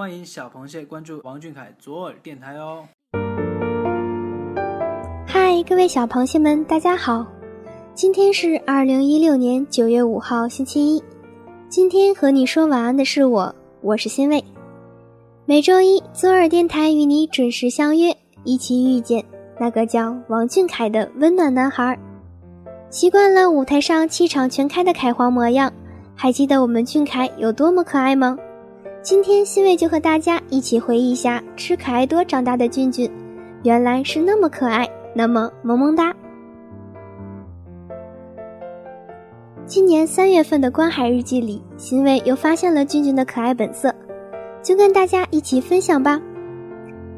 欢迎小螃蟹关注王俊凯左耳电台哦。嗨，各位小螃蟹们，大家好！今天是二零一六年九月五号，星期一。今天和你说晚安的是我，我是欣慰。每周一左耳电台与你准时相约，一起遇见那个叫王俊凯的温暖男孩。习惯了舞台上气场全开的凯皇模样，还记得我们俊凯有多么可爱吗？今天欣慰就和大家一起回忆一下吃可爱多长大的俊俊，原来是那么可爱，那么萌萌哒。今年三月份的《观海日记》里，欣慰又发现了俊俊的可爱本色，就跟大家一起分享吧。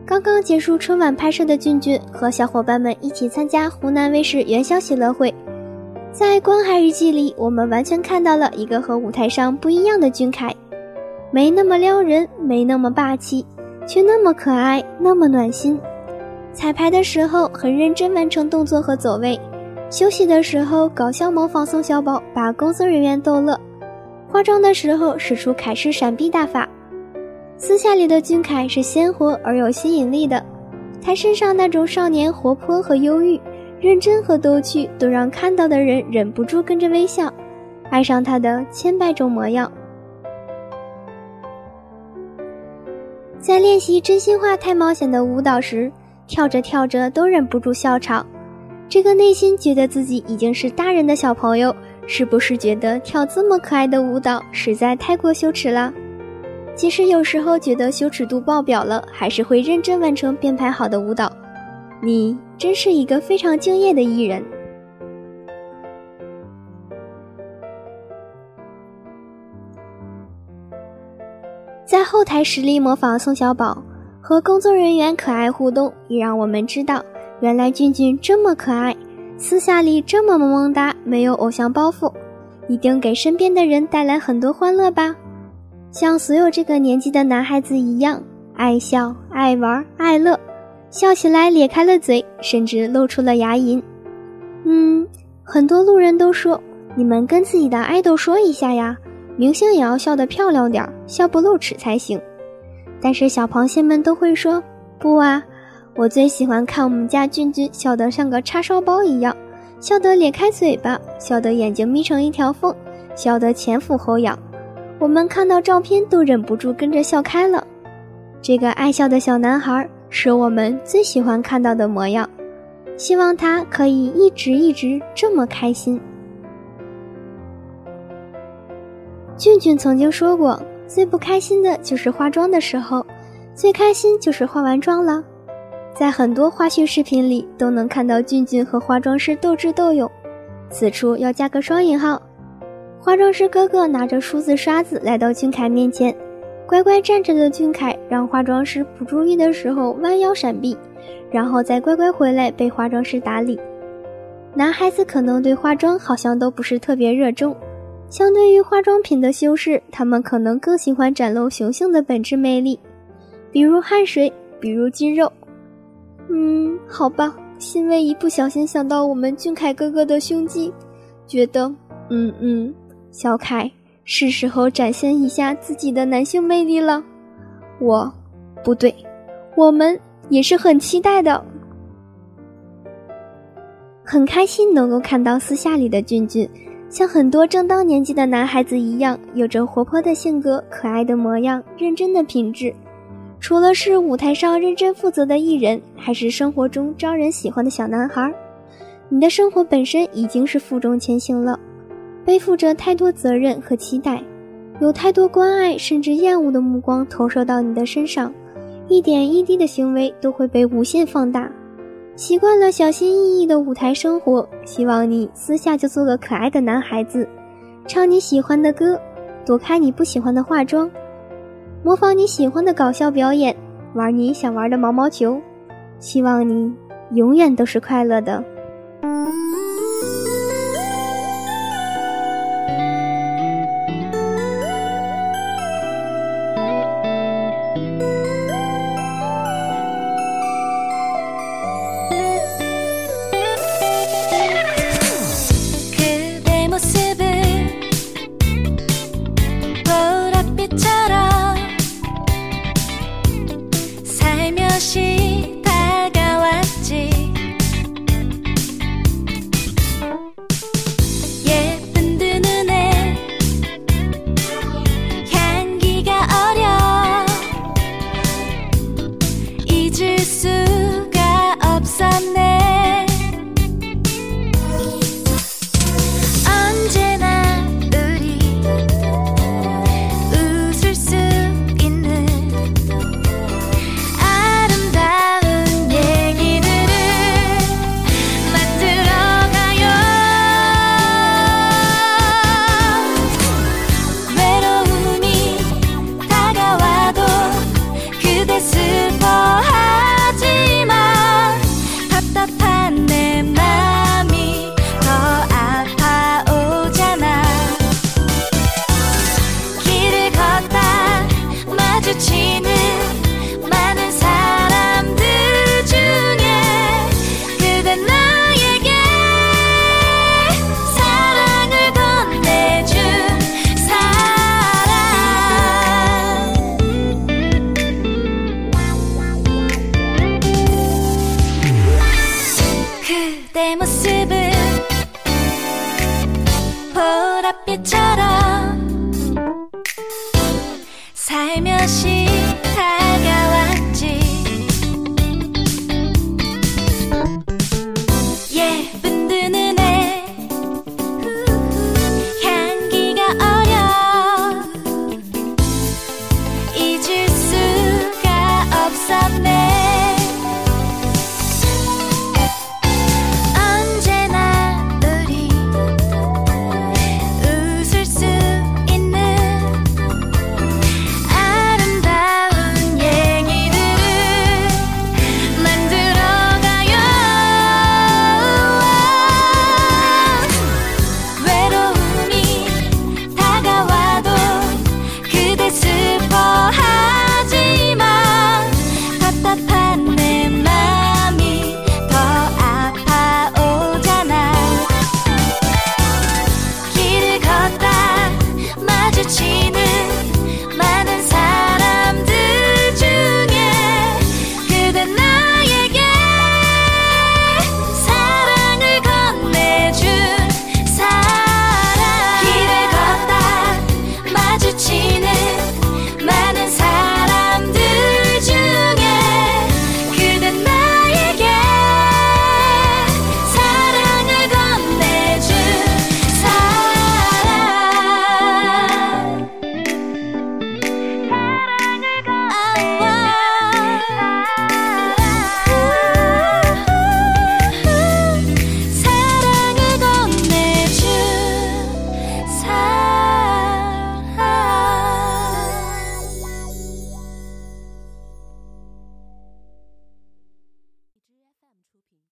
刚刚结束春晚拍摄的俊俊和小伙伴们一起参加湖南卫视元宵喜乐会，在《观海日记》里，我们完全看到了一个和舞台上不一样的俊凯，没那么撩人，没那么霸气，却那么可爱，那么暖心。彩排的时候很认真完成动作和走位。休息的时候，搞笑模仿宋小宝，把工作人员逗乐；化妆的时候，使出凯式闪避大法。私下里的俊凯是鲜活而有吸引力的，他身上那种少年活泼和忧郁，认真和逗趣，都让看到的人忍不住跟着微笑，爱上他的千百种模样。在练习真心话太冒险的舞蹈时，跳着跳着都忍不住笑场。这个内心觉得自己已经是大人的小朋友，是不是觉得跳这么可爱的舞蹈实在太过羞耻了？即使有时候觉得羞耻度爆表了，还是会认真完成编排好的舞蹈。你真是一个非常敬业的艺人。在后台实力模仿宋小宝和工作人员可爱互动，也让我们知道。原来俊俊这么可爱，私下里这么萌萌哒，没有偶像包袱，一定给身边的人带来很多欢乐吧。像所有这个年纪的男孩子一样，爱笑、爱玩、爱乐，笑起来咧开了嘴，甚至露出了牙龈。嗯，很多路人都说，你们跟自己的爱豆说一下呀，明星也要笑得漂亮点儿，笑不露齿才行。但是小螃蟹们都会说，不啊。我最喜欢看我们家俊俊笑得像个叉烧包一样，笑得咧开嘴巴，笑得眼睛眯成一条缝，笑得前俯后仰。我们看到照片都忍不住跟着笑开了。这个爱笑的小男孩是我们最喜欢看到的模样，希望他可以一直一直这么开心。俊俊曾经说过，最不开心的就是化妆的时候，最开心就是化完妆了。在很多花絮视频里都能看到俊俊和化妆师斗智斗勇，此处要加个双引号。化妆师哥哥拿着梳子刷子来到俊凯面前，乖乖站着的俊凯让化妆师不注意的时候弯腰闪避，然后再乖乖回来被化妆师打理。男孩子可能对化妆好像都不是特别热衷，相对于化妆品的修饰，他们可能更喜欢展露雄性的本质魅力，比如汗水，比如肌肉。嗯，好吧，欣慰一不小心想到我们俊凯哥哥的胸肌，觉得，嗯嗯，小凯是时候展现一下自己的男性魅力了。我，不对，我们也是很期待的，很开心能够看到私下里的俊俊，像很多正当年纪的男孩子一样，有着活泼的性格、可爱的模样、认真的品质。除了是舞台上认真负责的艺人，还是生活中招人喜欢的小男孩，你的生活本身已经是负重前行了，背负着太多责任和期待，有太多关爱甚至厌恶的目光投射到你的身上，一点一滴的行为都会被无限放大。习惯了小心翼翼的舞台生活，希望你私下就做个可爱的男孩子，唱你喜欢的歌，躲开你不喜欢的化妆。模仿你喜欢的搞笑表演，玩你想玩的毛毛球，希望你永远都是快乐的。